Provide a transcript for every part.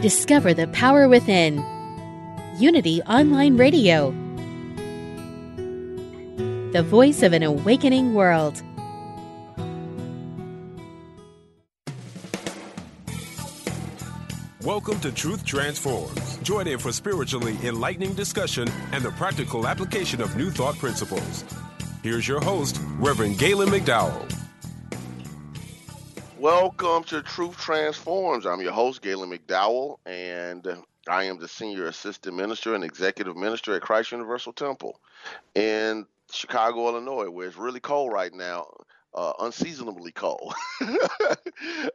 Discover the power within. Unity Online Radio. The voice of an awakening world. Welcome to Truth Transforms. Join in for spiritually enlightening discussion and the practical application of new thought principles. Here's your host, Reverend Galen McDowell. Welcome to Truth Transforms. I'm your host, Galen McDowell, and I am the Senior Assistant Minister and Executive Minister at Christ Universal Temple in Chicago, Illinois, where it's really cold right now uh, unseasonably cold.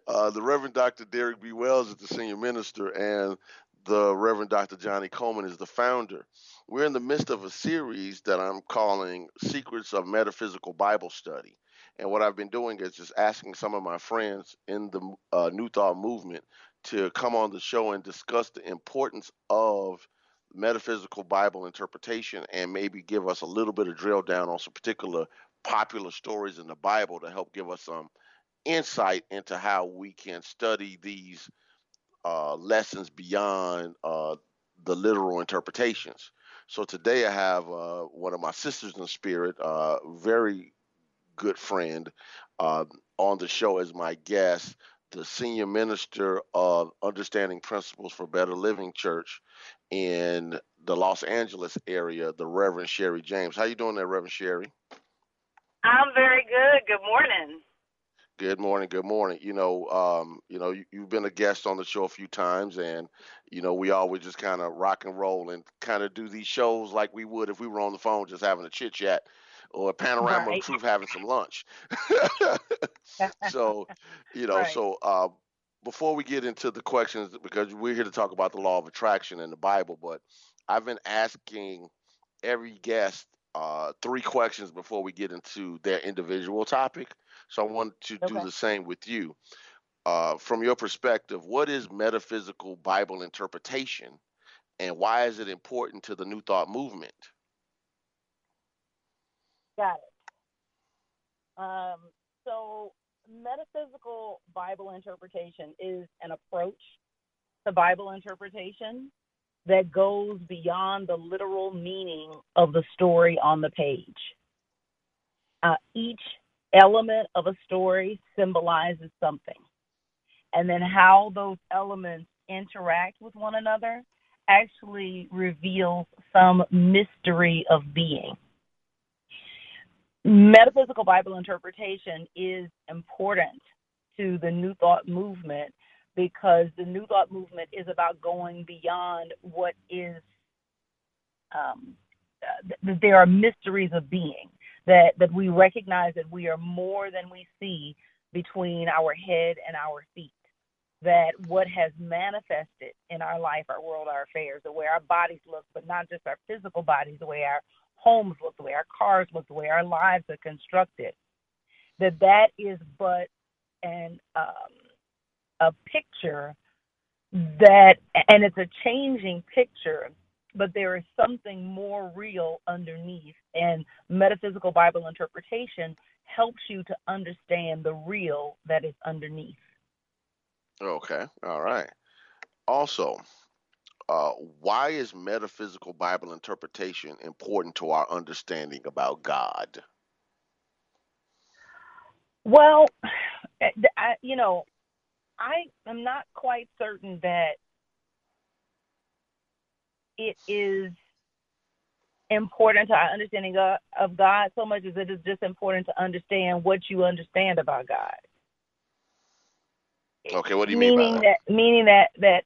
uh, the Reverend Dr. Derek B. Wells is the senior minister, and the Reverend Dr. Johnny Coleman is the founder. We're in the midst of a series that I'm calling Secrets of Metaphysical Bible Study. And what I've been doing is just asking some of my friends in the uh, New Thought movement to come on the show and discuss the importance of metaphysical Bible interpretation and maybe give us a little bit of drill down on some particular popular stories in the Bible to help give us some insight into how we can study these uh, lessons beyond uh, the literal interpretations. So today I have uh, one of my sisters in spirit, uh, very good friend, uh, on the show as my guest, the senior minister of Understanding Principles for Better Living Church in the Los Angeles area, the Reverend Sherry James. How you doing there, Reverend Sherry? I'm very good. Good morning. Good morning. Good morning. You know, um, you know, you, have been a guest on the show a few times, and you know, we always just kind of rock and roll and kind of do these shows like we would if we were on the phone just having a chit chat or a panorama right. of truth having some lunch. so, you know, right. so uh, before we get into the questions, because we're here to talk about the law of attraction and the Bible, but I've been asking every guest uh, three questions before we get into their individual topic. So I want to okay. do the same with you. Uh, from your perspective, what is metaphysical Bible interpretation and why is it important to the New Thought movement? Got it. Um, so, metaphysical Bible interpretation is an approach to Bible interpretation that goes beyond the literal meaning of the story on the page. Uh, each element of a story symbolizes something. And then how those elements interact with one another actually reveals some mystery of being. Metaphysical Bible interpretation is important to the New Thought movement because the New Thought movement is about going beyond what is. Um, uh, there are mysteries of being that that we recognize that we are more than we see between our head and our feet. That what has manifested in our life, our world, our affairs, the way our bodies look, but not just our physical bodies, the way our homes look, the way our cars look, the way our lives are constructed, that that is but an um, a picture that, and it's a changing picture, but there is something more real underneath. And metaphysical Bible interpretation helps you to understand the real that is underneath. Okay, all right. Also, uh, why is metaphysical Bible interpretation important to our understanding about God? Well, you know, I am not quite certain that it is important to our understanding of God so much as it is just important to understand what you understand about God. Okay, what do you meaning mean by that? that? Meaning that that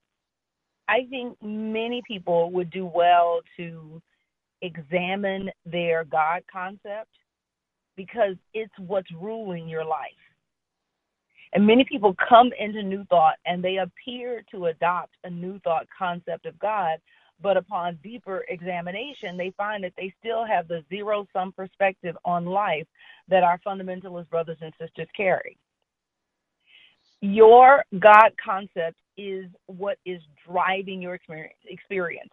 I think many people would do well to examine their God concept because it's what's ruling your life. And many people come into New Thought and they appear to adopt a New Thought concept of God, but upon deeper examination, they find that they still have the zero sum perspective on life that our fundamentalist brothers and sisters carry. Your God concept is what is driving your experience.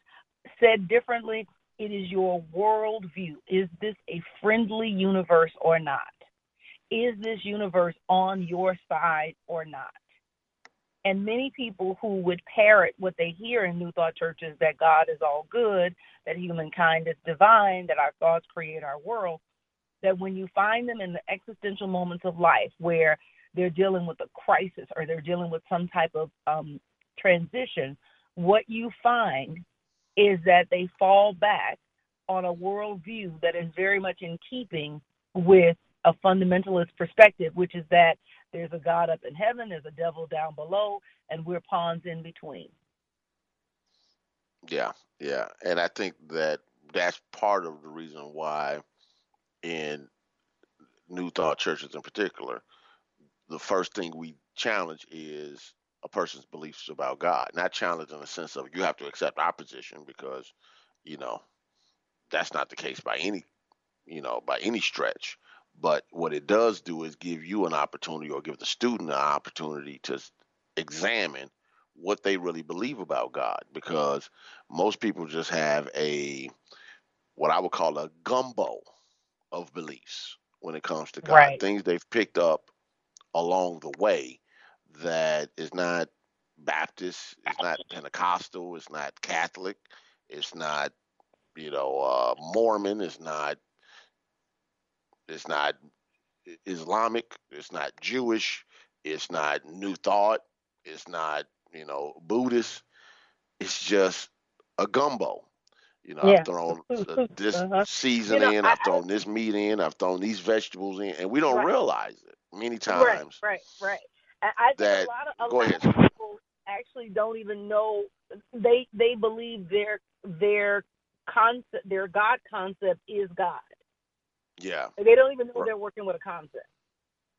Said differently, it is your worldview. Is this a friendly universe or not? Is this universe on your side or not? And many people who would parrot what they hear in New Thought churches that God is all good, that humankind is divine, that our thoughts create our world, that when you find them in the existential moments of life where they're dealing with a crisis or they're dealing with some type of um, transition, what you find is that they fall back on a worldview that is very much in keeping with a fundamentalist perspective, which is that there's a God up in heaven, there's a devil down below, and we're pawns in between. Yeah, yeah. And I think that that's part of the reason why in New Thought churches in particular, the first thing we challenge is a person's beliefs about God. Not challenge in the sense of you have to accept our position because, you know, that's not the case by any, you know, by any stretch. But what it does do is give you an opportunity or give the student an opportunity to examine what they really believe about God because most people just have a what I would call a gumbo of beliefs when it comes to God. Right. Things they've picked up along the way that is not Baptist, it's not Pentecostal, it's not Catholic, it's not you know uh, Mormon, it's not it's not Islamic, it's not Jewish, it's not New Thought, it's not you know Buddhist. It's just a gumbo. You know, Yeah. I've thrown this Uh-huh. season You know, in, I- I've thrown this meat in, I've thrown these vegetables in, and we don't Right. realize it many times. right, right. I, I think that- a lot of a lot ahead. of people actually don't even know they they believe their their concept their God concept is God. Yeah, They don't even know Right. they're working with a concept.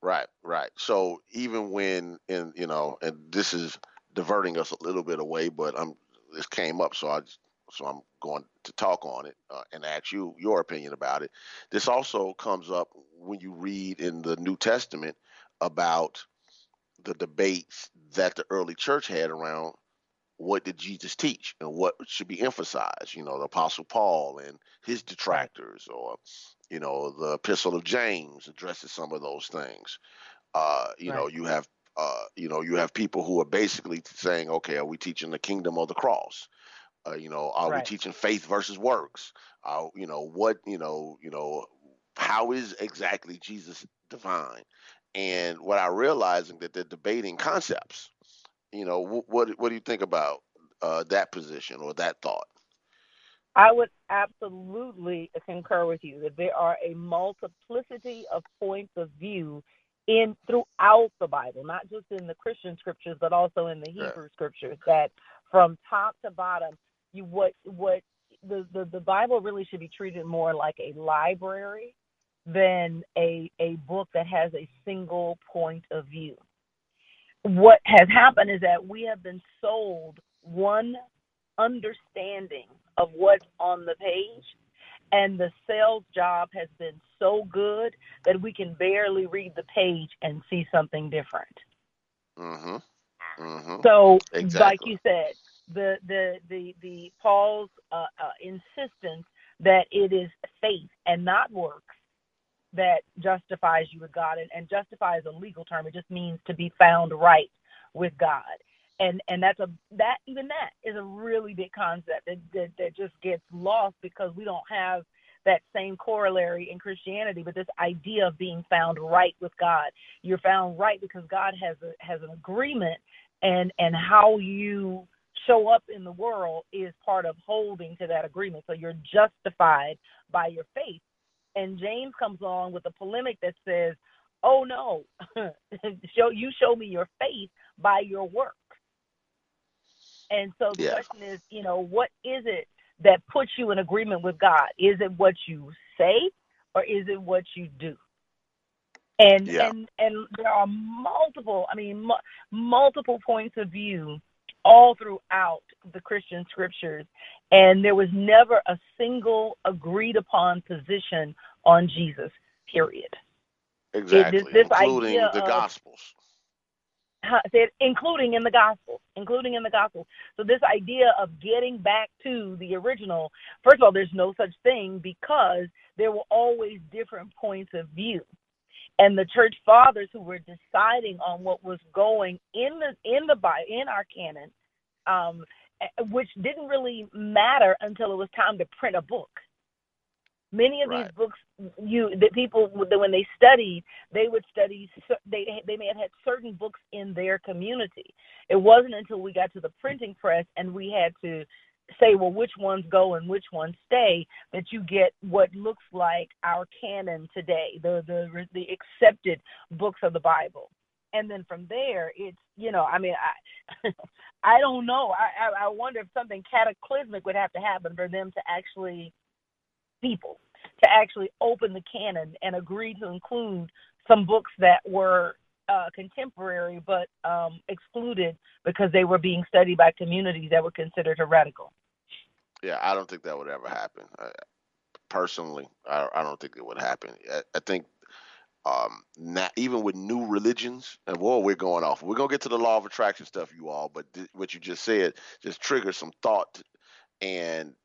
right, right. So even when, and you know, and this is diverting us a little bit away, but I'm this came up, so I just, so I'm going to talk on it uh, and ask you your opinion about it. This also comes up when you read in the New Testament about the debates that the early church had around what did Jesus teach and what should be emphasized. You know, the Apostle Paul and his detractors, or you know, the Epistle of James addresses some of those things. Uh, you know, you have uh, you know, you have people who are basically saying, okay, are we teaching the kingdom of the cross? Uh, you know, are we teaching faith versus works? Uh, you know, what you know, you know, how is exactly Jesus divine? And what I realizing that they're debating concepts. You know, wh- what what do you think about uh, that position or that thought? I would absolutely concur with you that there are a multiplicity of points of view in throughout the Bible, not just in the Christian scriptures, but also in the Yeah. Hebrew scriptures. That from top to bottom, you what what the, the the Bible really should be treated more like a library than a a book that has a single point of view. What has happened is that we have been sold one understanding of what's on the page and the sales job has been so good that we can barely read the page and see something different. Mm-hmm. Mm-hmm. So, like you said, the the the the Paul's uh, uh, insistence that it is faith and not works that justifies you with God, and, and justify is a legal term. It just means to be found right with God, and and that's a that even that is a really big concept that that, that just gets lost because we don't have that same corollary in Christianity, but this idea of being found right with God. You're found right because God has a, has an agreement, and and how you show up in the world is part of holding to that agreement. So you're justified by your faith. And James comes along with a polemic that says, "Oh no, show you show me your faith by your work." And so the Yeah. question is, you know, what is it that puts you in agreement with God? Is it what you say or is it what you do? And Yeah. and and there are multiple, I mean, mu- multiple points of view all throughout the Christian scriptures, and there was never a single agreed upon position on Jesus. Period. Exactly, this including idea the of- Gospels. Said including in the gospel including in the gospel so this idea of getting back to the original first of all there's no such thing because there were always different points of view and the church fathers who were deciding on what was going in the in the Bible in our canon um which didn't really matter until it was time to print a book many of Right. these books you the people when they studied they would study they they may have had certain books in their community it wasn't until we got to the printing press and we had to say well which ones go and which ones stay that you get what looks like our canon today the the the accepted books of the bible. And then from there it's you know i mean i i don't know. I, I i wonder if something cataclysmic would have to happen for them to actually people to actually open the canon and agree to include some books that were uh, contemporary but um, excluded because they were being studied by communities that were considered heretical. Yeah, I don't think that would ever happen. Personally, I, I don't think it would happen. I, I think um, not even with new religions, and whoa, we're going off. We're gonna get to the law of attraction stuff, you all. But th- what you just said just triggered some thought, and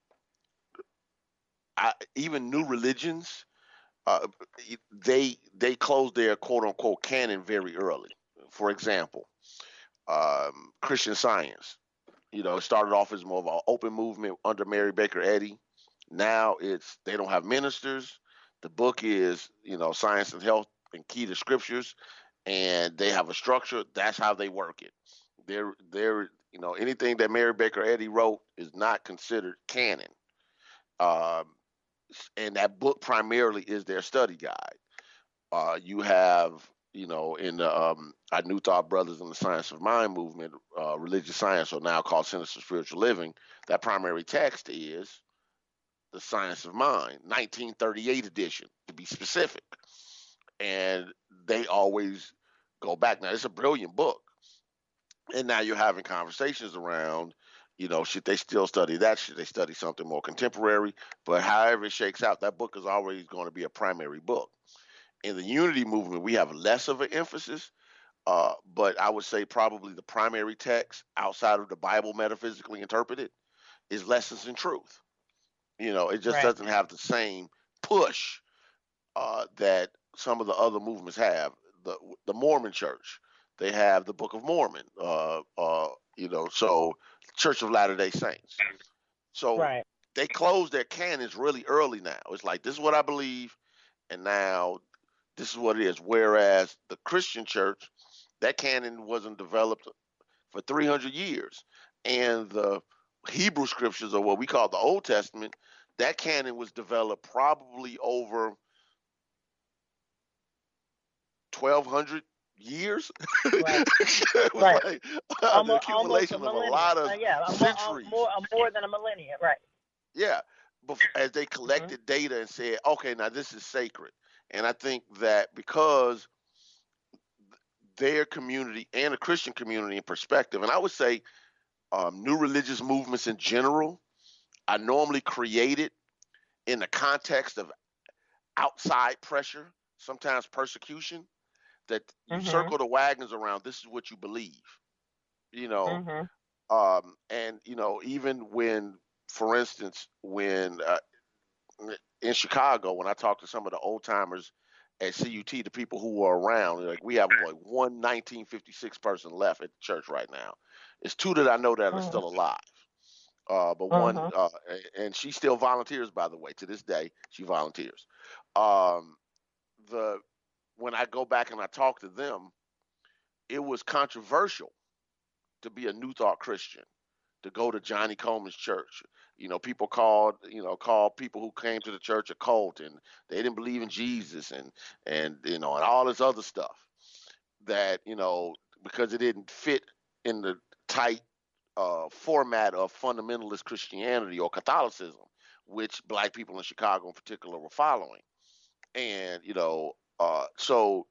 I, even new religions, uh, they they close their quote unquote canon very early. For example, um, Christian Science. You know, started off as more of an open movement under Mary Baker Eddy. Now it's they don't have ministers. The book is, you know, Science and Health and Key to Scriptures, and they have a structure. That's how they work it. They're they're you know anything that Mary Baker Eddy wrote is not considered canon. Um, and that book primarily is their study guide. Uh, you have, you know, in the um, our New Thought Brothers in the Science of Mind movement, uh, religious science, or now called Centers for Spiritual Living, that primary text is the Science of Mind, 1938 edition, to be specific. And they always go back. Now, it's a brilliant book. And now you're having conversations around, you know, should they still study that? Should they study something more contemporary? But however it shakes out, that book is always going to be a primary book. In the unity movement, we have less of an emphasis, uh, but I would say probably the primary text outside of the Bible metaphysically interpreted is Lessons in Truth. You know, it just Right. doesn't have the same push uh, that some of the other movements have. The the Mormon Church, they have the Book of Mormon. Uh, uh, you know, so Church of Latter Day Saints. So Right. they close their canons really early now. It's like this is what I believe, and now this is what it is. Whereas the Christian church, that canon wasn't developed for 300 years, and the Hebrew scriptures, or what we call the Old Testament, that canon was developed probably over 1,200 years. Right. Right. like Almo- the accumulation of a lot of Uh, yeah, a a centuries. more, a more than a millennia. Right. Yeah, as they Mm-hmm. collected data and said, okay, now this is sacred. And I think that because their community and the Christian community in perspective, and I would say um, new religious movements in general are normally created in the context of outside pressure, sometimes persecution, that you Mhm. circle the wagons around, this is what you believe. You know, hmm um, and you know even when for instance when uh, in chicago when i talked to some of the old timers at cut the people who were around like we have like one 1956 person left at the church right now it's two that i know that are Mhm. still alive Uh, but one, uh, and she still volunteers, by the way, to this day. She volunteers. Um, the when I go back and I talk to them, it was controversial to be a New Thought Christian, to go to Johnny Coleman's church. You know, people called, you know, called people who came to the church a cult, and they didn't believe in Jesus, and and you know, and all this other stuff that you know because it didn't fit in the tight uh, format of fundamentalist Christianity or Catholicism, which black people in Chicago in particular were following. And, you know, uh, so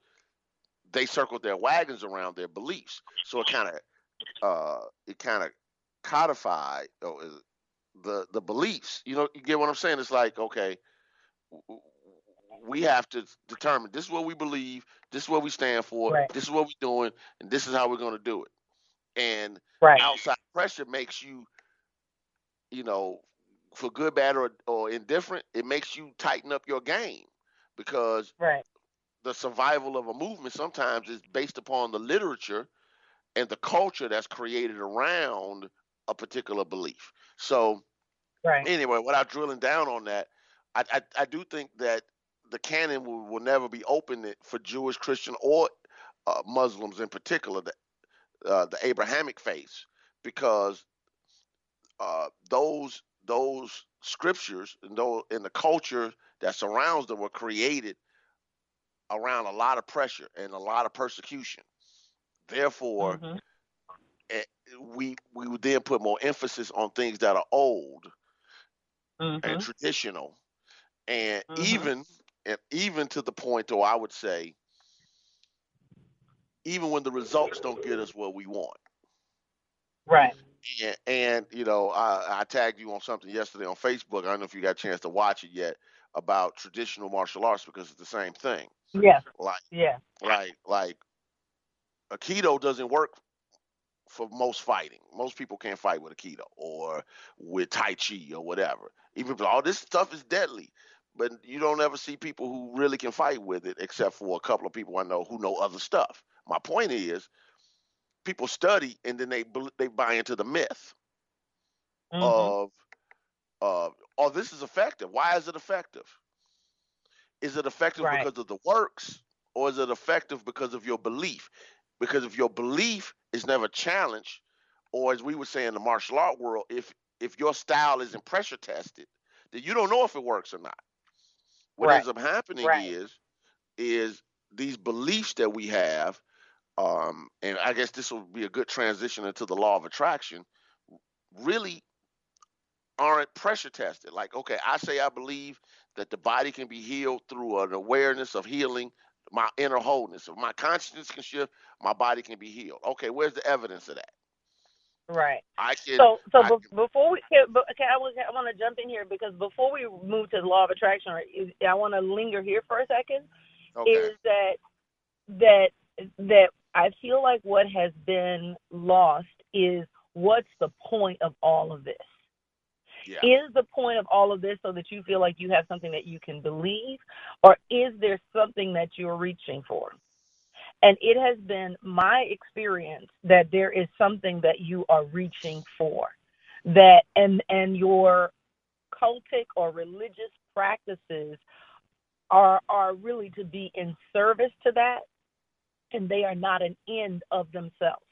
they circled their wagons around their beliefs. So it kind of, uh, it kind of codified uh, the the beliefs. You know, you get what I'm saying? It's like, okay, we have to determine this is what we believe, this is what we stand for, right. this is what we're doing, and this is how we're going to do it and right. outside pressure makes you, you know, for good, bad, or, or indifferent, it makes you tighten up your game because right. The survival of a movement sometimes is based upon the literature and the culture that's created around a particular belief. So, right. anyway, without drilling down on that, I, I, I do think that the canon will, will never be open for Jewish, Christian, or uh, Muslims in particular. That uh, the Abrahamic faith because uh, those those scriptures and those in the culture that surrounds them were created around a lot of pressure and a lot of persecution. Therefore, mm-hmm. Eh, we we would then put more emphasis on things that are old mm-hmm. and traditional, and mm-hmm. even and even to the point, or I would say, even when the results don't get us what we want. Right. And, and you know, I, I, tagged you on something yesterday on Facebook. I don't know if you got a chance to watch it yet about traditional martial arts because it's the same thing. Yeah. Like yeah. Like like Aikido doesn't work for most fighting. Most people can't fight with Aikido or with Tai Chi or whatever. Even all this stuff is deadly, but you don't ever see people who really can fight with it, except for a couple of people I know who know other stuff. My point is, people study and then they they buy into the myth mm-hmm. of uh, oh, this is effective. Why is it effective? Is it effective right. because of the works, or is it effective because of your belief? Because if your belief is never challenged, or as we would say in the martial art world, if if your style isn't pressure tested, then you don't know if it works or not. What right. ends up happening right. is is these beliefs that we have um, and I guess this will be a good transition into the law of attraction, really aren't pressure tested. Like, okay, I say I believe that the body can be healed through an awareness of healing my inner wholeness. If my consciousness can shift, my body can be healed. Okay, where's the evidence of that? Right. I can. So, so I, before we, can, okay, I I want to jump in here because before we move to the law of attraction, I want to linger here for a second. Okay. Is that that that I feel like what has been lost is what's the point of all of this? Yeah. Is the point of all of this so that you feel like you have something that you can believe, or is there something that you're reaching for? And it has been my experience that there is something that you are reaching for, that and and your cultic or religious practices are are really to be in service to that and they are not an end of themselves.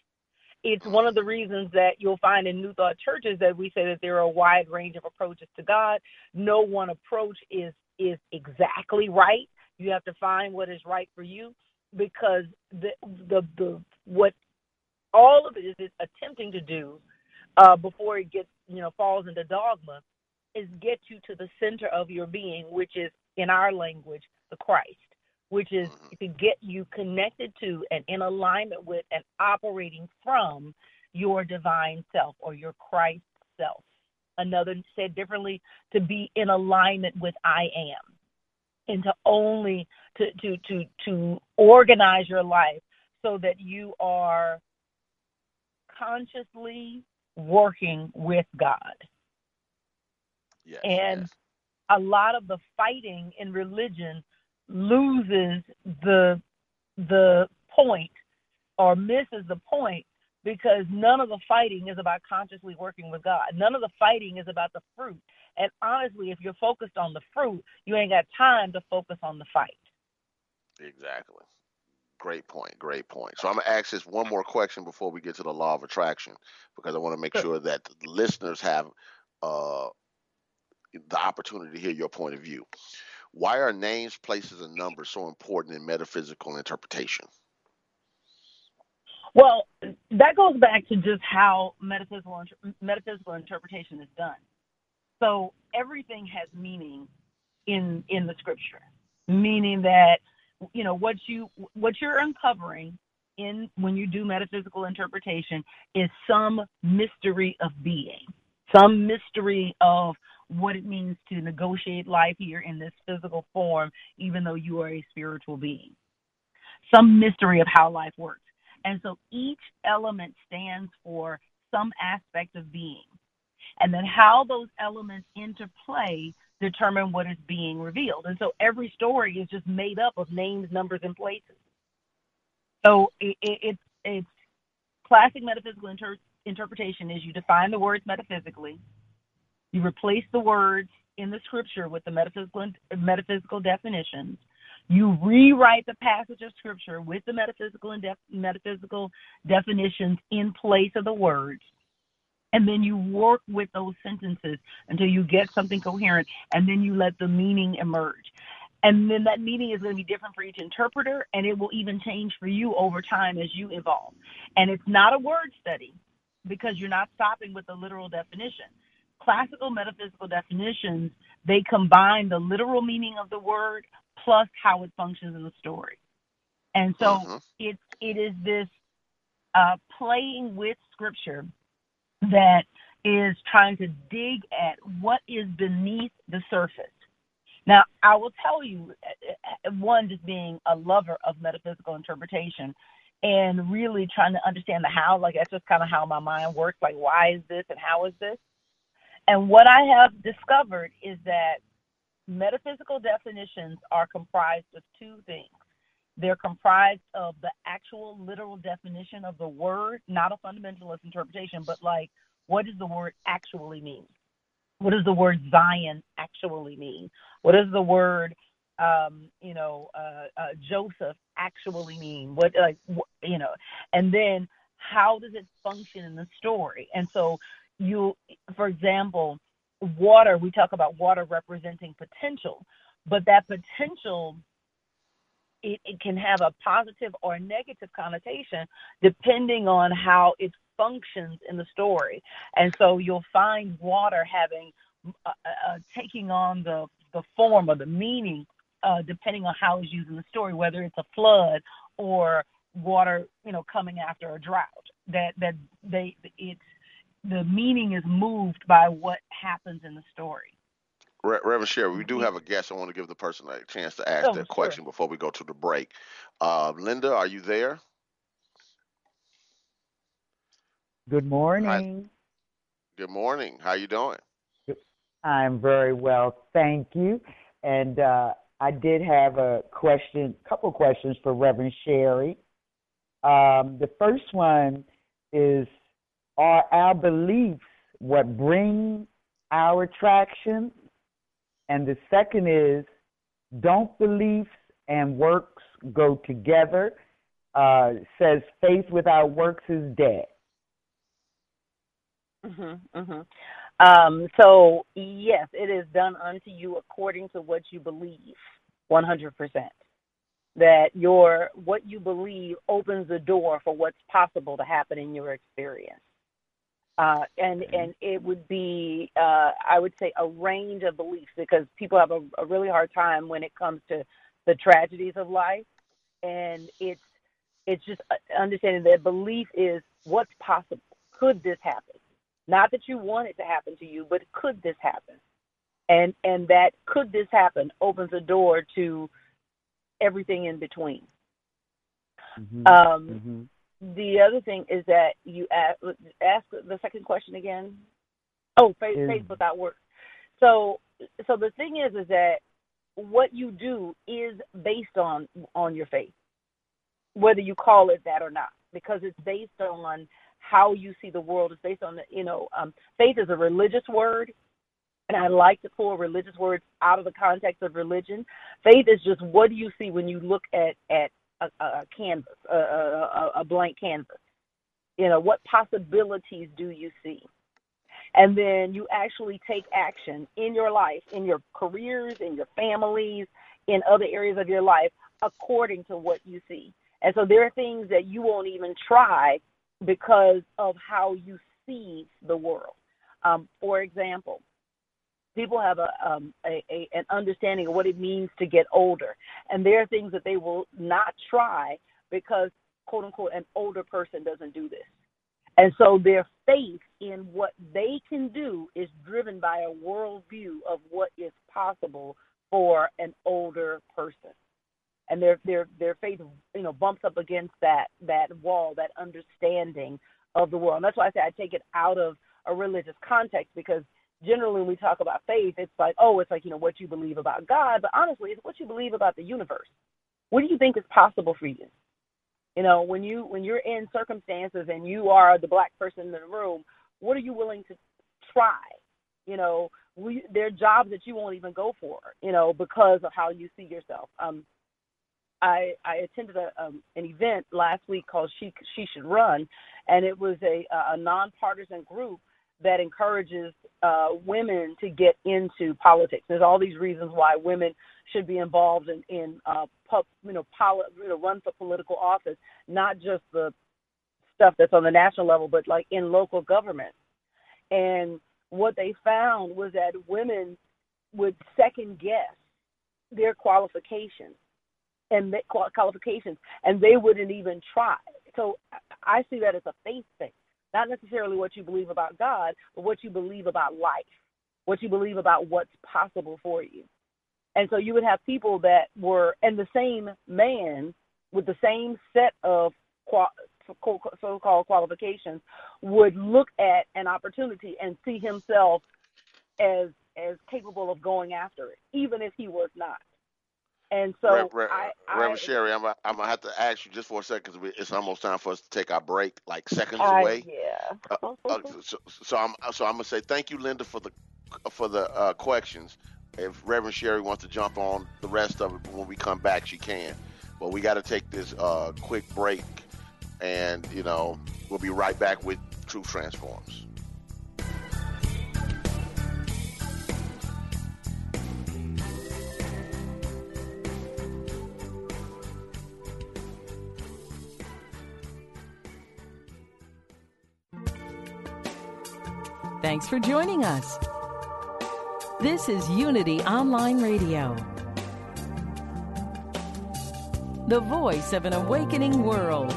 It's one of the reasons that you'll find in New Thought churches that we say that there are a wide range of approaches to God. No one approach is is exactly right. You have to find what is right for you because the the, the what all of it is attempting to do uh, before it gets you know falls into dogma is get you to the center of your being, which is in our language the Christ which is mm-hmm. to get you connected to and in alignment with and operating from your divine self or your Christ self. Another said differently, to be in alignment with I am. And to only to to to to organize your life so that you are consciously working with God. Yes, and yes. a lot of the fighting in religion loses the the point or misses the point because none of the fighting is about consciously working with God. None of the fighting is about the fruit. And honestly, if you're focused on the fruit, you ain't got time to focus on the fight. Exactly. Great point. Great point. So I'm gonna ask this one more question before we get to the law of attraction, because I want to make Sure. sure that the listeners have uh, the opportunity to hear your point of view. Why are names, places, and numbers so important in metaphysical interpretation? Well, that goes back to just how metaphysical metaphysical interpretation is done. So everything has meaning in in the scripture, meaning that you know what you what you're uncovering in when you do metaphysical interpretation is some mystery of being, some mystery of what it means to negotiate life here in this physical form, even though you are a spiritual being. Some mystery of how life works. And so each element stands for some aspect of being. And then how those elements interplay determine what is being revealed. And so every story is just made up of names, numbers, and places. So it, it, it's it's classic metaphysical inter- interpretation is you define the words metaphysically, you replace the words in the scripture with the metaphysical metaphysical definitions. You rewrite the passage of scripture with the metaphysical and def- metaphysical definitions in place of the words. And then you work with those sentences until you get something coherent, and then you let the meaning emerge. And then that meaning is going to be different for each interpreter, and it will even change for you over time as you evolve. And it's not a word study because you're not stopping with the literal definition. Classical metaphysical definitions, they combine the literal meaning of the word plus how it functions in the story. And so Mhm. it it is this uh, playing with scripture that is trying to dig at what is beneath the surface. Now, I will tell you, one, just being a lover of metaphysical interpretation and really trying to understand the how, like that's just kind of how my mind works. Like, why is this and how is this? And what I have discovered is that metaphysical definitions are comprised of two things. They're comprised of the actual literal definition of the word, not a fundamentalist interpretation, but like, what does the word actually mean? What does the word Zion actually mean? What does the word, um, you know, uh, uh, Joseph actually mean? What, like, you know, and then how does it function in the story? And so, you, for example, water, we talk about water representing potential, but that potential it, it can have a positive or a negative connotation depending on how it functions in the story. And so you'll find water having uh, uh, taking on the the form or the meaning uh, depending on how it's used in the story, whether it's a flood or water, you know, coming after a drought. That that they it's the meaning is moved by what happens in the story. Re- Reverend Sherry, we do have a guest. I want to give the person a chance to ask Oh, their sure. question before we go to the break. Uh, Linda, are you there? Good morning. Good morning. How you doing? I'm very well, thank you. And uh, I did have a question, couple questions for Reverend Sherry. Um, the first one is: Are our beliefs what bring our attraction? And the second is: Don't beliefs and works go together? Uh, says faith without works is dead. Mm-hmm, mm-hmm. Um, so yes, it is done unto you according to what you believe, one hundred percent. That your what you believe opens the door for what's possible to happen in your experience. Uh, and and it would be uh, I would say a range of beliefs because people have a, a really hard time when it comes to the tragedies of life, and it's it's just uh, understanding that belief is what's possible. Could this happen? Not that you want it to happen to you, but could this happen? And and that could this happen opens a door to everything in between. Mhm. Um, Mhm. The other thing is that you ask, ask the second question again. Oh, faith, Is- faith without works. So, so the thing is, is that what you do is based on on your faith, whether you call it that or not. because it's based on how you see the world. It's based on the, you know, um, faith is a religious word, and I like to pull religious words out of the context of religion. Faith is just what do you see when you look at at a, a canvas, a, a, a blank canvas. You know, what possibilities do you see? And then you actually take action in your life, in your careers, in your families, in other areas of your life according to what you see. And so there are things that you won't even try because of how you see the world. Um, for example, people have a, um, a, a an understanding of what it means to get older, and there are things that they will not try because quote unquote an older person doesn't do this. And so their faith in what they can do is driven by a worldview of what is possible for an older person. And their their their faith, you know, bumps up against that that wall, that understanding of the world. And that's why I say I take it out of a religious context because generally when we talk about faith, it's like, oh, it's like, you know, what you believe about God, but honestly, it's what you believe about the universe. What do you think is possible for you? You know, when you when you're in circumstances and you are the black person in the room, what are you willing to try? You know, we there are jobs that you won't even go for, you know, because of how you see yourself. Um, I I attended a um, an event last week called She She Should Run, and it was a a nonpartisan group that encourages uh, women to get into politics. There's all these reasons why women should be involved in in uh, pub, you know, poli- you know, run for political office, not just the stuff that's on the national level, but like in local government. And what they found was that women would second guess their qualifications and qualifications, and they wouldn't even try. So I see that as a faith thing. Not necessarily what you believe about God, but what you believe about life, what you believe about what's possible for you. And so you would have people that were, and the same man with the same set of so-called qualifications would look at an opportunity and see himself as as capable of going after it, even if he was not. And so, Reverend, I, Reverend I, Sherry, I'm, I'm gonna have to ask you just for a second because it's almost time for us to take our break, like seconds away. yeah. Uh, uh, so, so I'm so I'm gonna say thank you, Linda, for the for the uh, questions. If Reverend Sherry wants to jump on the rest of it when we come back, she can. But we got to take this uh, quick break, and you know we'll be right back with Truth Transforms. Thanks for joining us. This is Unity Online Radio, the voice of an awakening world.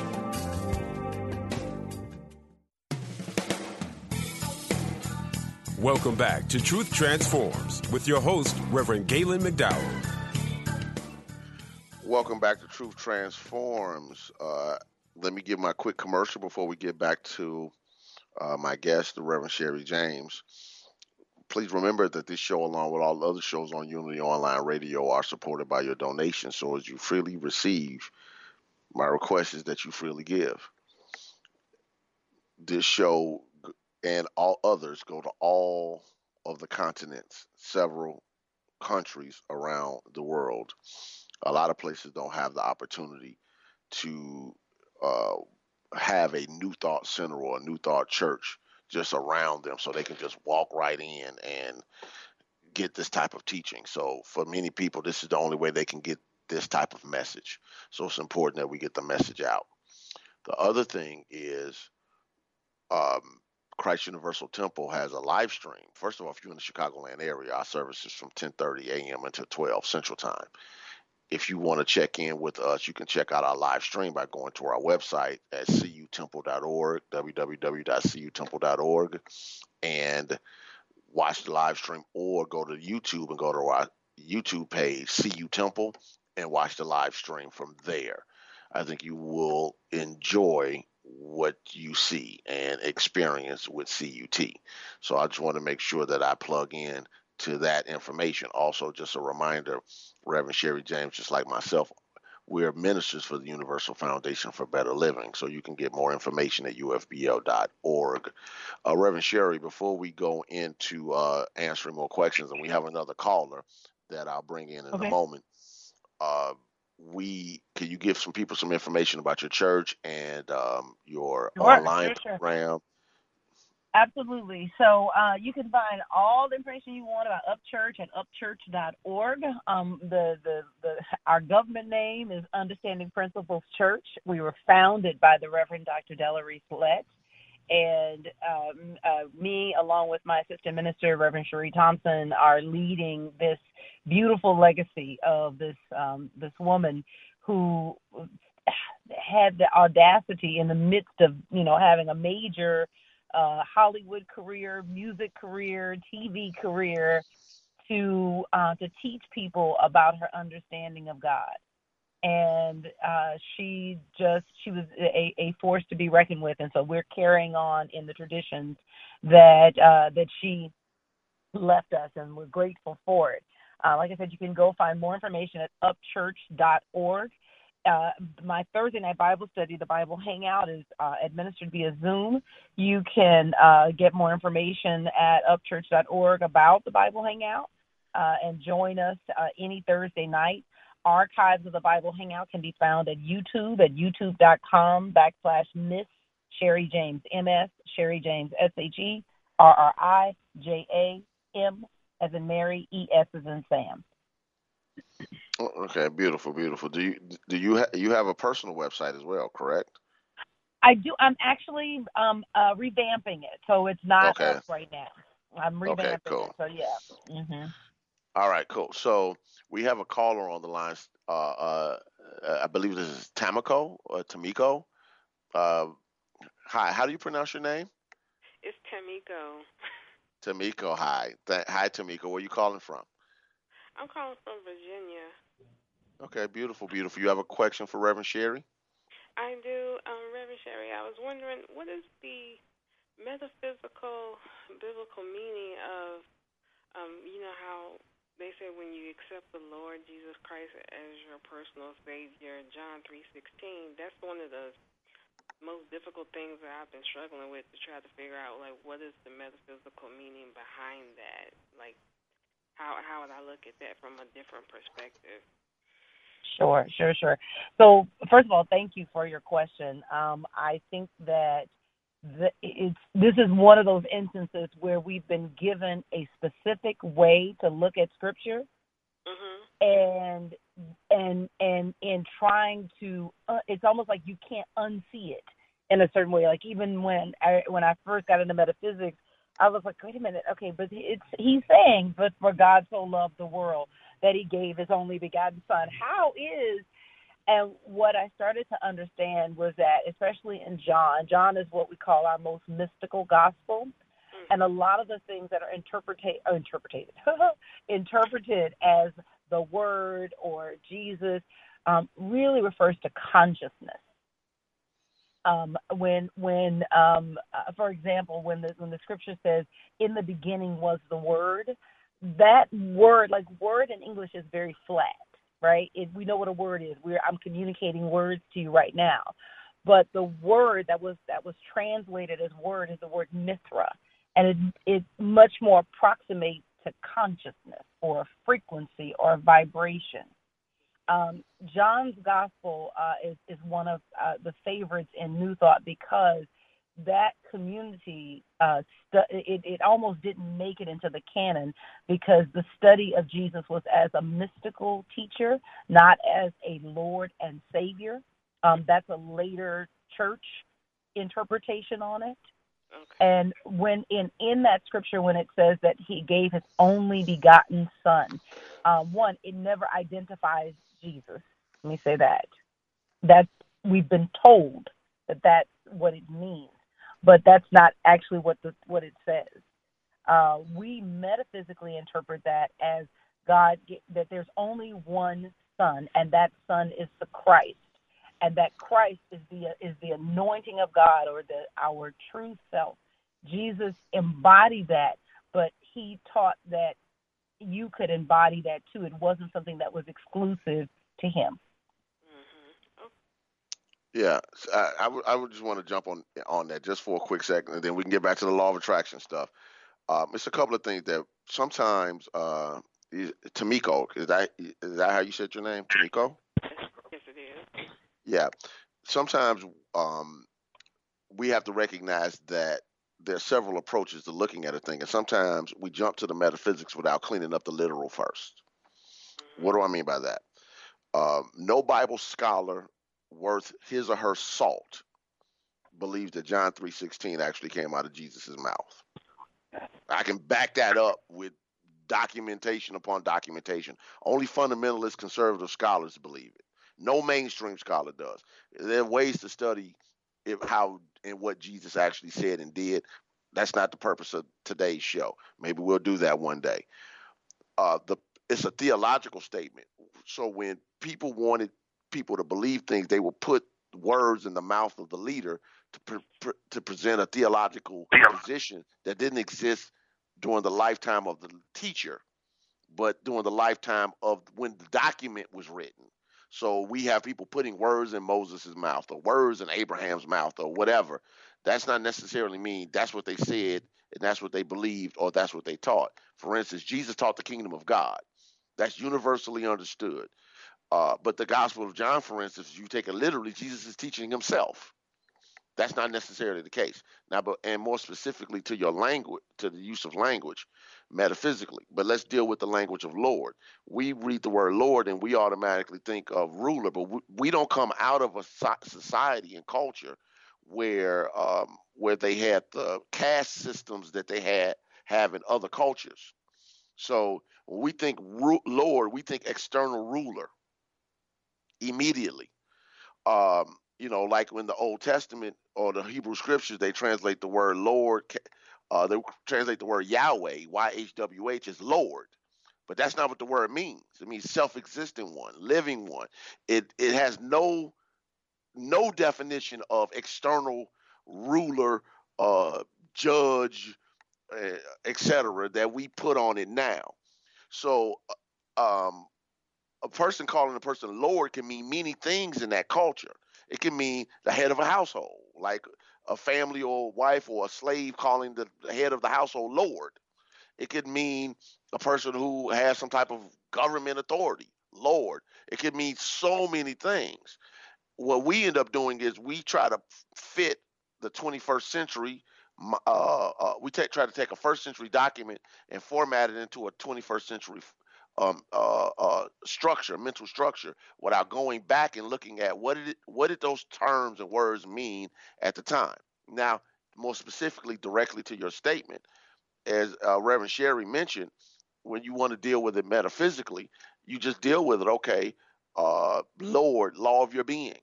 Welcome back to Truth Transforms with your host, Reverend Galen McDowell. Welcome back to Truth Transforms. Uh, let me give my quick commercial before we get back to uh, my guest, the Reverend Sherry James. Please remember that this show, along with all other shows on Unity Online Radio, are supported by your donations. So as you freely receive, my request is that you freely give. This show and all others go to all of the continents, several countries around the world. A lot of places don't have the opportunity to uh, have a New Thought Center or a New Thought Church just around them so they can just walk right in and get this type of teaching. So for many people, this is the only way they can get this type of message. So it's important that we get the message out. The other thing is um, Christ Universal Temple has a live stream. First of all, if you're in the Chicagoland area, our service is from 10:30 a.m. until 12 Central Time. If you want to check in with us, you can check out our live stream by going to our website at cutemple.org, www.cutemple.org, and watch the live stream, or go to YouTube and go to our YouTube page, CU Temple, and watch the live stream from there. I think you will enjoy what you see and experience with CUT. So I just want to make sure that I plug in to that information. Also, just a reminder, Reverend Sherry James, just like myself, we're ministers for the Universal Foundation for Better Living. So you can get more information at ufbl.org. Uh, Reverend Sherry, before we go into uh, answering more questions, and we have another caller that I'll bring in in okay. a moment. Uh, we can you give some people some information about your church and um, your sure, online sure, program Absolutely. So uh, you can find all the information you want about Upchurch at upchurch.org. Um, the, the, the, our government name is Understanding Principles Church. We were founded by the Reverend Dr. Della Reese Lett. And um, uh, me, along with my assistant minister, Reverend Cherie Thompson, are leading this beautiful legacy of this um, this woman who had the audacity in the midst of you know having a major uh, Hollywood career, music career, TV career, to uh, to teach people about her understanding of God. And uh, she just she was a, a force to be reckoned with, and so we're carrying on in the traditions that uh, that she left us, and we're grateful for it. Uh, like I said, you can go find more information at upchurch.org uh, my Thursday night Bible study, the Bible Hangout, is uh, administered via Zoom. You can uh, get more information at upchurch.org about the Bible Hangout uh, and join us uh, any Thursday night. Archives of the Bible Hangout can be found at YouTube at youtube.com backslash Miss Sherri James, M-S, Sherri James, S-H-E, R-R-I-J-A, M as in Mary, E-S as in Sam. Oh, okay, beautiful, beautiful. Do you do you ha- you have a personal website as well? Correct. I do. I'm actually um uh, revamping it, so it's not okay. up right now. I'm revamping okay, cool. it. So yeah. Mm-hmm. All right, cool. So we have a caller on the line. Uh, uh, I believe this is Tamiko or Tamiko. Uh, hi, how do you pronounce your name? It's Tamiko. Tamiko, hi. Th- hi, Tamiko. Where are you calling from? I'm calling from Virginia. Okay, beautiful, beautiful. You have a question for Reverend Sherri? I do, um, Reverend Sherri. I was wondering what is the metaphysical, biblical meaning of, um, you know how they say when you accept the Lord Jesus Christ as your personal Savior, John three sixteen. That's one of the most difficult things that I've been struggling with to try to figure out, like, what is the metaphysical meaning behind that? Like, how how would I look at that from a different perspective? Sure, sure, sure. So first of all, thank you for your question. Um, I think that the, it's this is one of those instances where we've been given a specific way to look at scripture, mm-hmm. and and and in trying to, uh, it's almost like you can't unsee it in a certain way. Like even when I when I first got into metaphysics, I was like, wait a minute, okay, but it's he's saying, but for God so loved the world that he gave his only begotten son. How is and what I started to understand was that, especially in John, John is what we call our most mystical gospel. Mm. And a lot of the things that are interpreted, uh, interpreted, interpreted as the word or Jesus um, really refers to consciousness um, when when um, uh, for example when the when the scripture says in the beginning was the word that word like word in english is very flat right? It, we know what a word is. We're i'm communicating words to you right now. But the word that was that was translated as word is the word miltha and it it much more approximates to consciousness or frequency or vibration um, John's Gospel uh, is is one of uh, the favorites in New Thought because that community uh, stu- it it almost didn't make it into the canon because the study of Jesus was as a mystical teacher, not as a Lord and Savior. Um, that's a later church interpretation on it. Okay. And when in in that scripture, when it says that He gave His only begotten Son, um, one, it never identifies Jesus. Let me say that. That we've been told that that's what it means, but that's not actually what the what it says. Uh, we metaphysically interpret that as God that there's only one Son, and that Son is the Christ, and that Christ is the is the anointing of God or the our true self. Jesus embodied that, but he taught that you could embody that too. It wasn't something that was exclusive to him. Yeah, I, I, would, I would just want to jump on on that just for a quick second, and then we can get back to the law of attraction stuff. Um, it's a couple of things that sometimes uh, Tamiko is that is that how you said your name, Tamiko? Yes, it is. Yeah, sometimes um, we have to recognize that there are several approaches to looking at a thing, and sometimes we jump to the metaphysics without cleaning up the literal 1st mm-hmm. What do I mean by that? Um, no Bible scholar worth his or her salt believes that John 3:16 actually came out of Jesus' mouth. I can back that up with documentation upon documentation. Only fundamentalist conservative scholars believe it. No mainstream scholar does. There are ways to study if, how and what Jesus actually said and did. That's not the purpose of today's show. Maybe we'll do that one day. Uh, the it's a theological statement. So when people wanted people to believe things, they would put words in the mouth of the leader to pre- pre- to present a theological position that didn't exist during the lifetime of the teacher, but during the lifetime of when the document was written. So we have people putting words in Moses' mouth or words in Abraham's mouth or whatever. That's not necessarily mean that's what they said and that's what they believed or that's what they taught. For instance, Jesus taught the kingdom of God. That's universally understood. Uh, but the Gospel of John, for instance, you take it literally, Jesus is teaching himself. That's not necessarily the case. Now, but and more specifically to your language, to the use of language, metaphysically. But let's deal with the language of Lord. We read the word Lord and we automatically think of ruler, but we, we don't come out of a society and culture where um, where they had the caste systems that they had have in other cultures. So when we think ru- Lord, we think external ruler immediately. Um, you know, like when the Old Testament or the Hebrew Scriptures, they translate the word Lord, uh, they translate the word Yahweh, Y H W H, as Lord. But that's not what the word means. It means self existent one, living one. It it has no no definition of external ruler, uh, judge, uh, etc. that we put on it now. So, uh, um, a person calling a person Lord can mean many things in that culture. It can mean the head of a household, like a family or wife or a slave calling the head of the household Lord. It could mean a person who has some type of government authority, Lord. It could mean so many things. What we end up doing is we try to fit the 21st century. Uh, uh, we try to take a first century document and format it into a 21st century um, uh, uh, structure, mental structure, without going back and looking at what did it, what did those terms and words mean at the time. Now, more specifically, directly to your statement, as uh, Reverend Sherri mentioned, when you want to deal with it metaphysically, you just deal with it. Okay, uh, Lord, law of your being.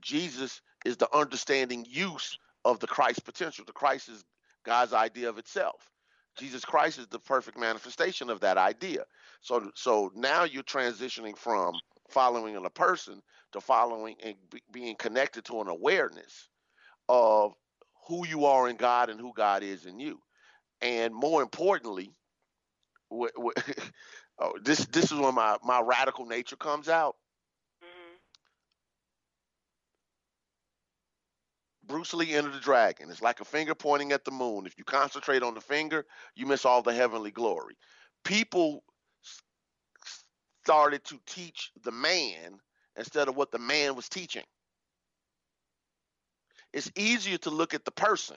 Jesus is the understanding use of the Christ potential. The Christ is God's idea of itself. Jesus Christ is the perfect manifestation of that idea. So so now you're transitioning from following a person to following and be, being connected to an awareness of who you are in God and who God is in you. And more importantly, wh- wh- oh, this this is when my my radical nature comes out. Bruce Lee entered the dragon. It's like a finger pointing at the moon. If you concentrate on the finger, you miss all the heavenly glory. People started to teach the man instead of what the man was teaching. It's easier to look at the person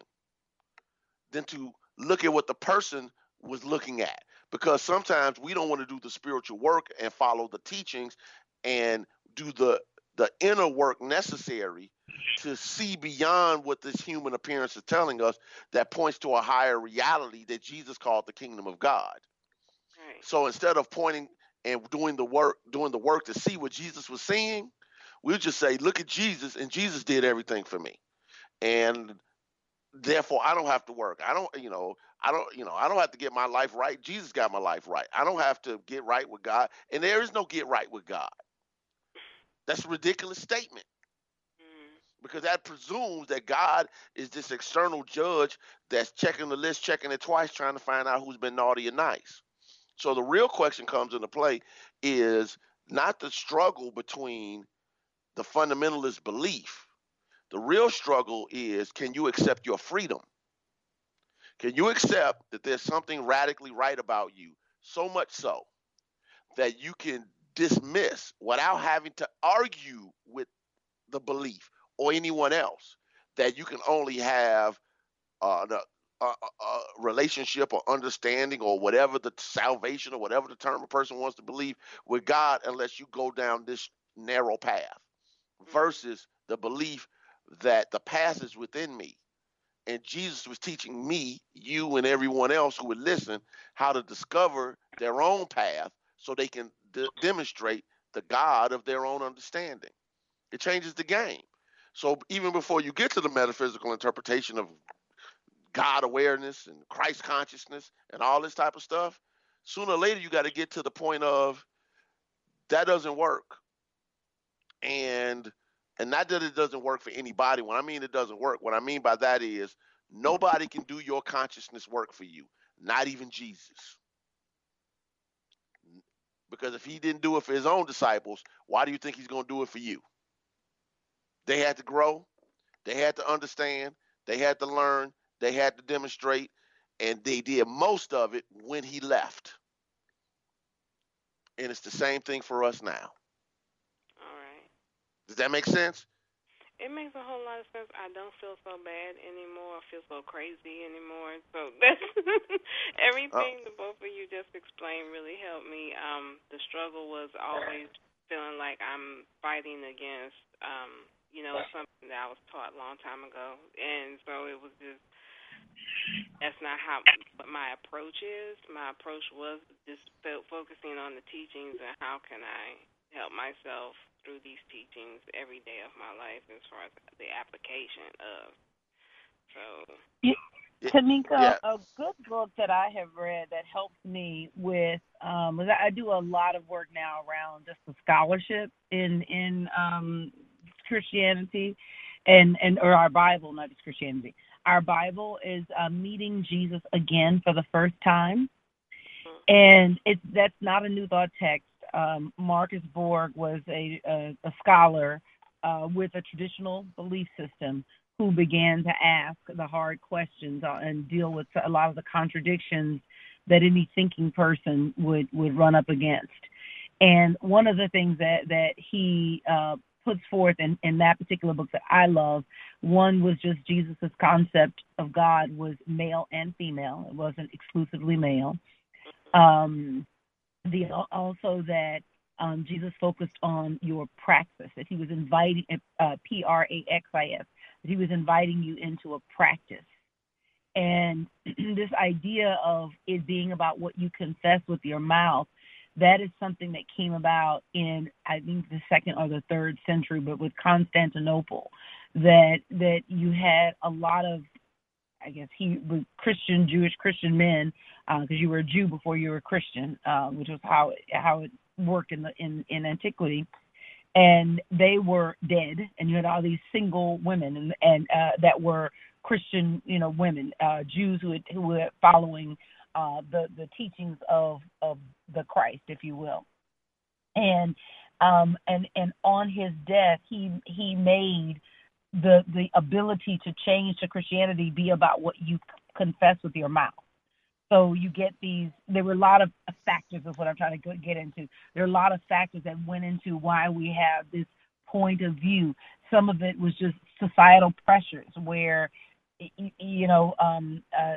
than to look at what the person was looking at because sometimes we don't want to do the spiritual work and follow the teachings and do the the inner work necessary to see beyond what this human appearance is telling us that points to a higher reality that Jesus called the kingdom of God. Right. So instead of pointing and doing the work doing the work to see what Jesus was seeing, we'll just say, look at Jesus and Jesus did everything for me. And therefore I don't have to work. I don't, you know, I don't, you know, I don't have to get my life right. Jesus got my life right. I don't have to get right with God. And there is no get right with God. That's a ridiculous statement because that presumes that God is this external judge that's checking the list, checking it twice, trying to find out who's been naughty and nice. So the real question comes into play is not the struggle between the fundamentalist belief. The real struggle is can you accept your freedom? Can you accept that there's something radically right about you, so much so that you can dismiss without having to argue with the belief or anyone else that you can only have uh, a, a, a, relationship or understanding or whatever the salvation or whatever the term a person wants to believe with God unless you go down this narrow path mm-hmm. versus the belief that the path is within me. And Jesus was teaching me, you, and everyone else who would listen how to discover their own path so they can de- demonstrate the God of their own understanding. It changes the game. So even before you get to the metaphysical interpretation of God awareness and Christ consciousness and all this type of stuff, sooner or later you got to get to the point of that doesn't work. And and not that it doesn't work for anybody. When I mean it doesn't work, what I mean by that is nobody can do your consciousness work for you, not even Jesus. Because if he didn't do it for his own disciples, why do you think he's going to do it for you? They had to grow, they had to understand, they had to learn, they had to demonstrate, and they did most of it when he left. And it's the same thing for us now. All right. Does that make sense? It makes a whole lot of sense. I don't feel so bad anymore. I feel so crazy anymore. So that's everything uh, the both of you just explained really helped me. Um, the struggle was always feeling like I'm fighting against um, you know, something that I was taught a long time ago. And so it was just that's not how my approach is. My approach was just focusing on the teachings and how can I help myself through these teachings every day of my life as far as the application of. So. Yeah. Tamika, yeah. a good book that I have read that helps me with um I do a lot of work now around just the scholarship in in um Christianity and and or our Bible, not just Christianity. Our Bible is uh, meeting Jesus again for the first time, and it's that's not a New Thought text. Um, Marcus Borg was a, a, a scholar uh, with a traditional belief system who began to ask the hard questions uh, and deal with a lot of the contradictions that any thinking person would would run up against. And one of the things that that he uh, puts forth in, in that particular book that I love. One was just Jesus's concept of God was male and female. It wasn't exclusively male. Um, the also that um, Jesus focused on your praxis. That he was inviting uh, P R A X I S. That he was inviting you into a practice. And this idea of it being about what you confess with your mouth that is something that came about in I think the second or the third century, but with Constantinople, that that you had a lot of I guess he was Christian Jewish Christian men because uh, you were a Jew before you were a Christian, uh, which was how it, how it worked in the in in antiquity. And they were dead, and you had all these single women, and and uh, that were Christian, you know, women, uh, Jews who had, who were following uh, the the teachings of of the Christ, if you will, and um, and and on his death, he he made the the ability to change to Christianity be about what you confess with your mouth. So you get these. There were a lot of factors, is what I'm trying to get into. There are a lot of factors that went into why we have this point of view. Some of it was just societal pressures, where you know um, uh,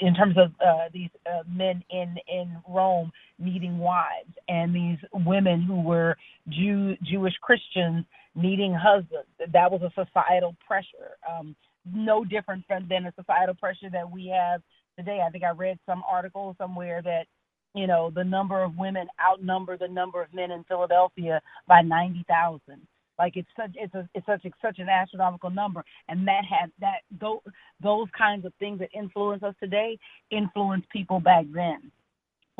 in terms of uh, these uh, men in in Rome needing wives, and these women who were Jew Jewish Christians needing husbands. That was a societal pressure, um, no different from, than a societal pressure that we have today. I think I read some article somewhere that you know the number of women outnumber the number of men in Philadelphia by ninety thousand. Like it's such it's a it's such such an astronomical number, and that had that those those kinds of things that influence us today influence people back then.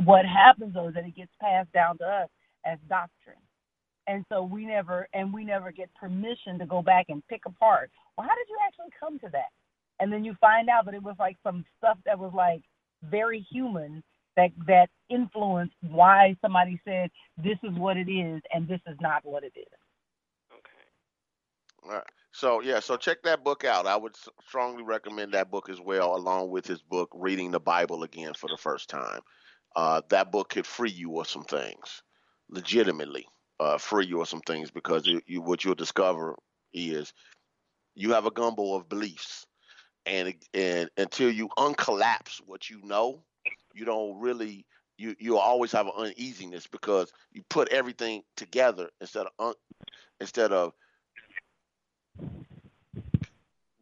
What happens though is that it gets passed down to us as doctrine, and so we never and we never get permission to go back and pick apart. Well, how did you actually come to that? And then you find out that it was like some stuff that was like very human that that influenced why somebody said this is what it is and this is not what it is. Right. So yeah, so check that book out. I would strongly recommend that book as well, along with his book "Reading the Bible Again for the First Time." Uh, that book could free you of some things, legitimately uh, free you of some things because you, you, what you'll discover is you have a gumbo of beliefs, and and until you uncollapse what you know, you don't really you you always have an uneasiness because you put everything together instead of un, instead of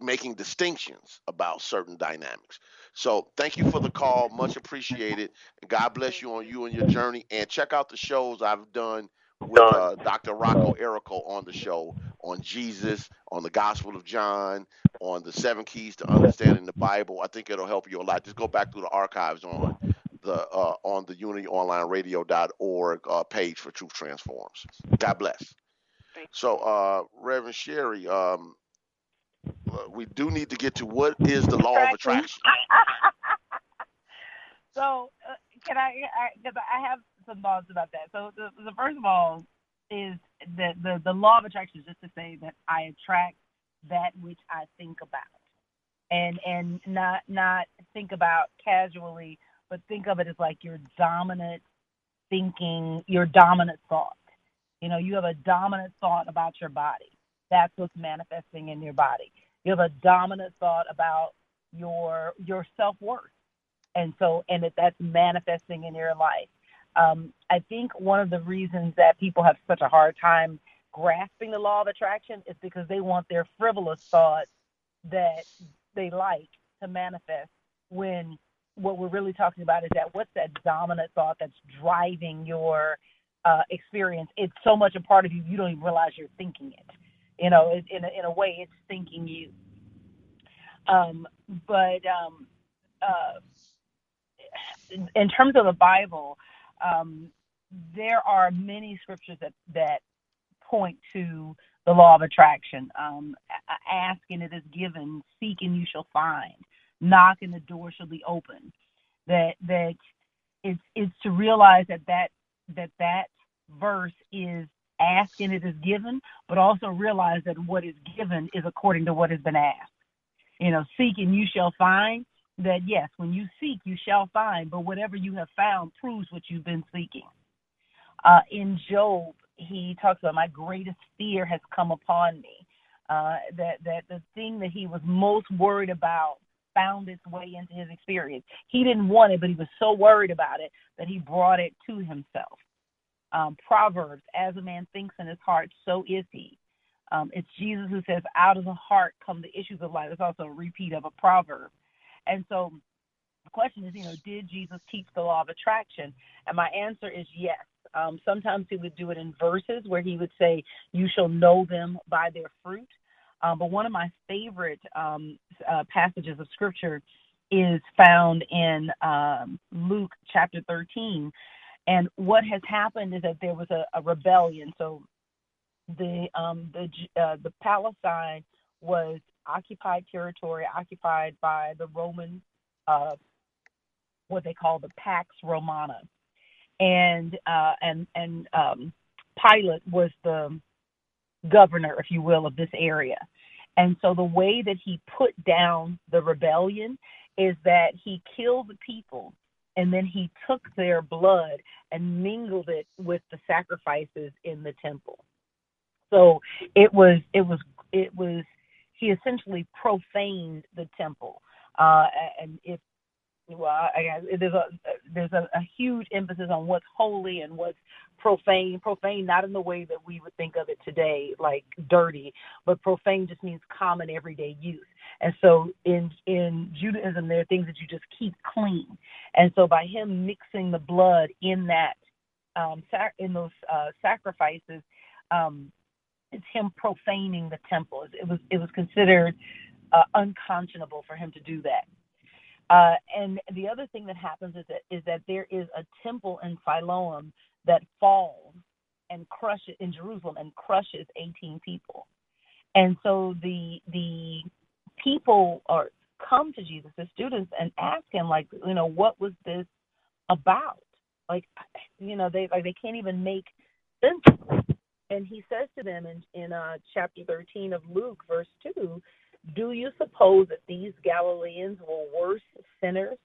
making distinctions about certain dynamics. So thank you for the call, much appreciated. And God bless you on you and your journey. And check out the shows I've done with uh, Dr. Rocco Errico on the show on Jesus, on the Gospel of John, on the seven keys to understanding the Bible. I think it'll help you a lot. Just go back through the archives on the uh, on the unityonlineradio.org uh, page for Truth Transforms. God bless. So, uh, Reverend Sherri, um, we do need to get to what is the law of attraction. so, uh, can I? Because I, I, have some thoughts about that. So, the, the first of all is that the the law of attraction is just to say that I attract that which I think about, and and not not think about casually, but think of it as like your dominant thinking, your dominant thought. You know, you have a dominant thought about your body. That's what's manifesting in your body. You have a dominant thought about your your self worth, and so and that that's manifesting in your life. Um, I think one of the reasons that people have such a hard time grasping the law of attraction is because they want their frivolous thoughts that they like to manifest when what we're really talking about is that what's that dominant thought that's driving your uh, experience? It's so much a part of you, you don't even realize you're thinking it. You know, in a, in a way, it's thinking you. Um, but um, uh, in terms of the Bible, um, there are many scriptures that that point to the law of attraction. Um, ask and it is given. Seek and you shall find. Knock and the door shall be open. That that it's it's to realize that that that that verse is ask and it is given, but also realize that what is given is according to what has been asked. You know, seek and you shall find. That yes, when you seek, you shall find, but whatever you have found proves what you've been seeking. Uh, in Job, he talks about my greatest fear has come upon me. Uh, that that the thing that he was most worried about found its way into his experience. He didn't want it, but he was so worried about it that he brought it to himself. Um, Proverbs, as a man thinks in his heart, so is he. Um, it's Jesus who says, out of the heart come the issues of life. It's also a repeat of a proverb. And so the question is, you know, did Jesus teach the law of attraction? And my answer is yes. Um, sometimes he would do it in verses where he would say, You shall know them by their fruit. Um, but one of my favorite um, uh, passages of scripture is found in um, Luke chapter 13. And what has happened is that there was a, a rebellion. So the um, the uh, the Palestine was occupied territory, occupied by the Roman, uh, what they call the Pax Romana, and uh, and and um, Pilate was the governor, if you will, of this area. And so the way that he put down the rebellion is that he killed the people and then he took their blood and mingled it with the sacrifices in the temple. So it was it was it was he essentially profaned the temple. Uh, and if well, I, guess there's a there's a, a huge emphasis on what's holy and what's profane. Profane, not in the way that we would think of it today, like dirty, but profane just means common everyday use. And so in in Judaism, there are things that you just keep clean. And so by him mixing the blood in that um, sac- in those uh, sacrifices, um, it's him profaning the temple. It was it was considered uh, unconscionable for him to do that. Uh, and the other thing that happens is that is that there is a temple in Siloam that falls and crushes in Jerusalem and crushes 18 people. And so the the people are come to Jesus, the students, and ask him like, you know, what was this about? Like, you know, they like they can't even make sense. And he says to them in, in uh, chapter 13 of Luke, verse 2, Do you suppose that these Galileans were worse sinners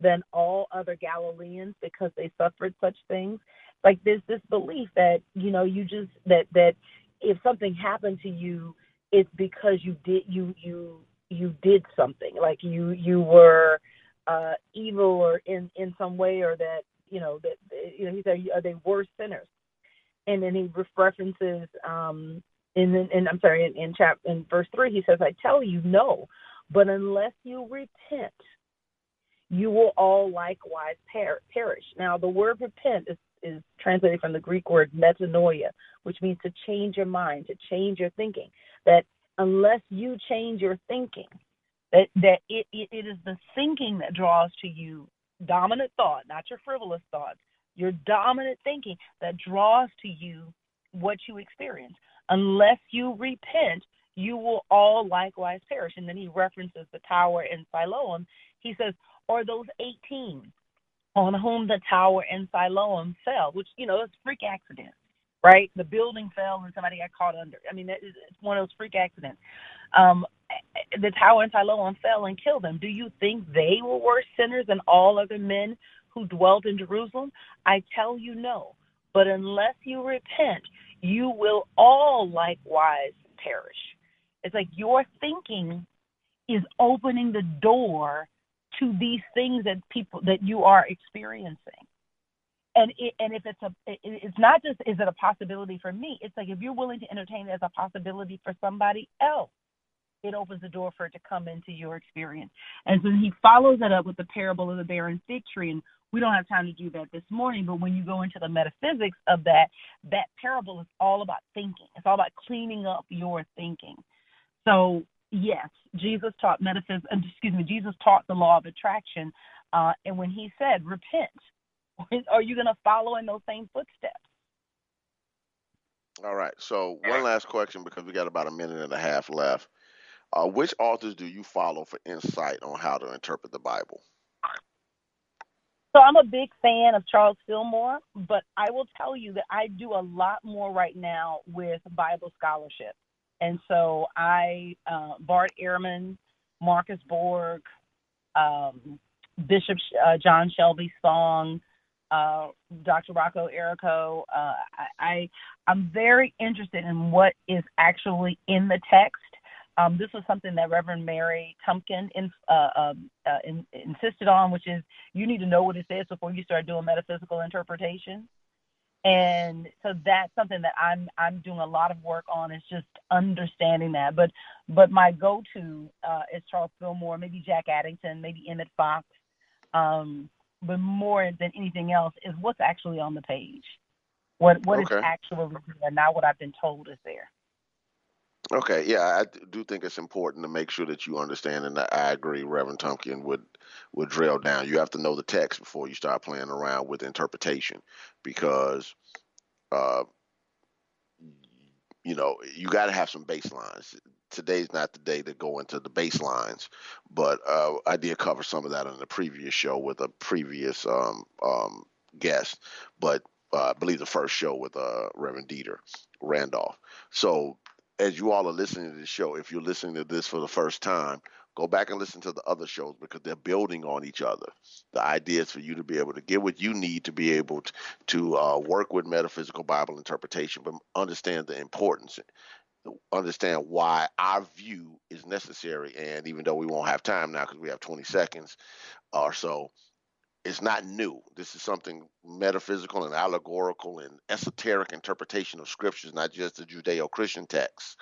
than all other Galileans because they suffered such things? Like there's this belief that, you know, you just, that, that if something happened to you, it's because you did, you, you, you did something. Like you, you were uh, evil or in, in some way or that, you know, that, you know, he said, are they worse sinners? and then he references um in, in I'm sorry in, in chap in verse three he says I tell you no, but unless you repent, you will all likewise per- perish. Now the word repent is is translated from the Greek word metanoia, which means to change your mind, to change your thinking. That unless you change your thinking, that that it, it, it is the thinking that draws to you dominant thought, not your frivolous thoughts, your dominant thinking that draws to you what you experience. Unless you repent, you will all likewise perish. And then he references the tower in Siloam. He says, or those 18 on whom the tower in Siloam fell, which, you know, it's freak accident, right? The building fell and somebody got caught under. I mean, it's one of those freak accidents. Um, the tower in Siloam fell and killed them. Do you think they were worse sinners than all other men who dwelt in Jerusalem? I tell you no. But unless you repent, you will all likewise perish. It's like your thinking is opening the door to these things that people that you are experiencing. And it, and if it's a it's not just is it a possibility for me? It's like if you're willing to entertain it as a possibility for somebody else it opens the door for it to come into your experience. And so he follows that up with the parable of the barren fig tree. And we don't have time to do that this morning, but when you go into the metaphysics of that, that parable is all about thinking. It's all about cleaning up your thinking. So yes, Jesus taught metaphysics. Excuse me, Jesus taught the law of attraction. Uh, and when he said, "Repent," are you going to follow in those same footsteps? All right. So one last question because we got about a minute and a half left. Uh, which authors do you follow for insight on how to interpret the Bible? So I'm a big fan of Charles Fillmore, but I will tell you that I do a lot more right now with Bible scholarship. And so I, uh, Bart Ehrman, Marcus Borg, um, Bishop uh, John Shelby Spong, uh, Dr. Rocco Errico. Uh, I, I, I'm very interested in what is actually in the text um, this was something that Reverend Mary Tumpkin in, uh, um, uh, in, insisted on, which is you need to know what it says before you start doing metaphysical interpretation. And so that's something that I'm I'm doing a lot of work on is just understanding that. But but my go-to uh, is Charles Fillmore, maybe Jack Addington, maybe Emmett Fox. Um, but more than anything else is what's actually on the page. What what okay. is actually there, not what I've been told is there. Okay, yeah, I do think it's important to make sure that you understand, and I agree. Reverend Tumpkin would would drill down. You have to know the text before you start playing around with interpretation, because, uh, you know, you got to have some baselines. Today's not the day to go into the baselines, but uh, I did cover some of that on the previous show with a previous um, um, guest, but uh, I believe the first show with uh, Reverend Dieter Randolph. So as you all are listening to the show, if you're listening to this for the first time, go back and listen to the other shows because they're building on each other. The idea is for you to be able to get what you need to be able to, to uh, work with metaphysical Bible interpretation, but understand the importance, understand why our view is necessary. And even though we won't have time now because we have 20 seconds or so, it's not new. This is something metaphysical and allegorical and esoteric interpretation of scriptures, not just the Judeo Christian texts,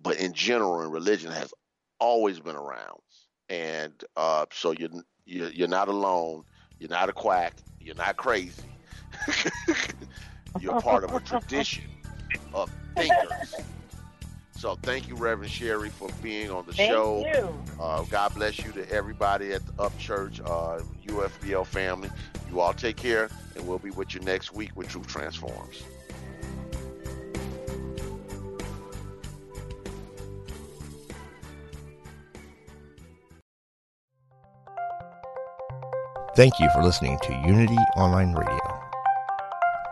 but in general in religion has always been around. And uh, so you're, you're not alone. You're not a quack. You're not crazy. you're part of a tradition of thinkers so thank you, Reverend Sherri, for being on the thank show. You. Uh, God bless you to everybody at the Up Church, uh, UFBL family. You all take care, and we'll be with you next week with Truth Transforms. Thank you for listening to Unity Online Radio,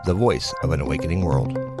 the voice of an awakening world.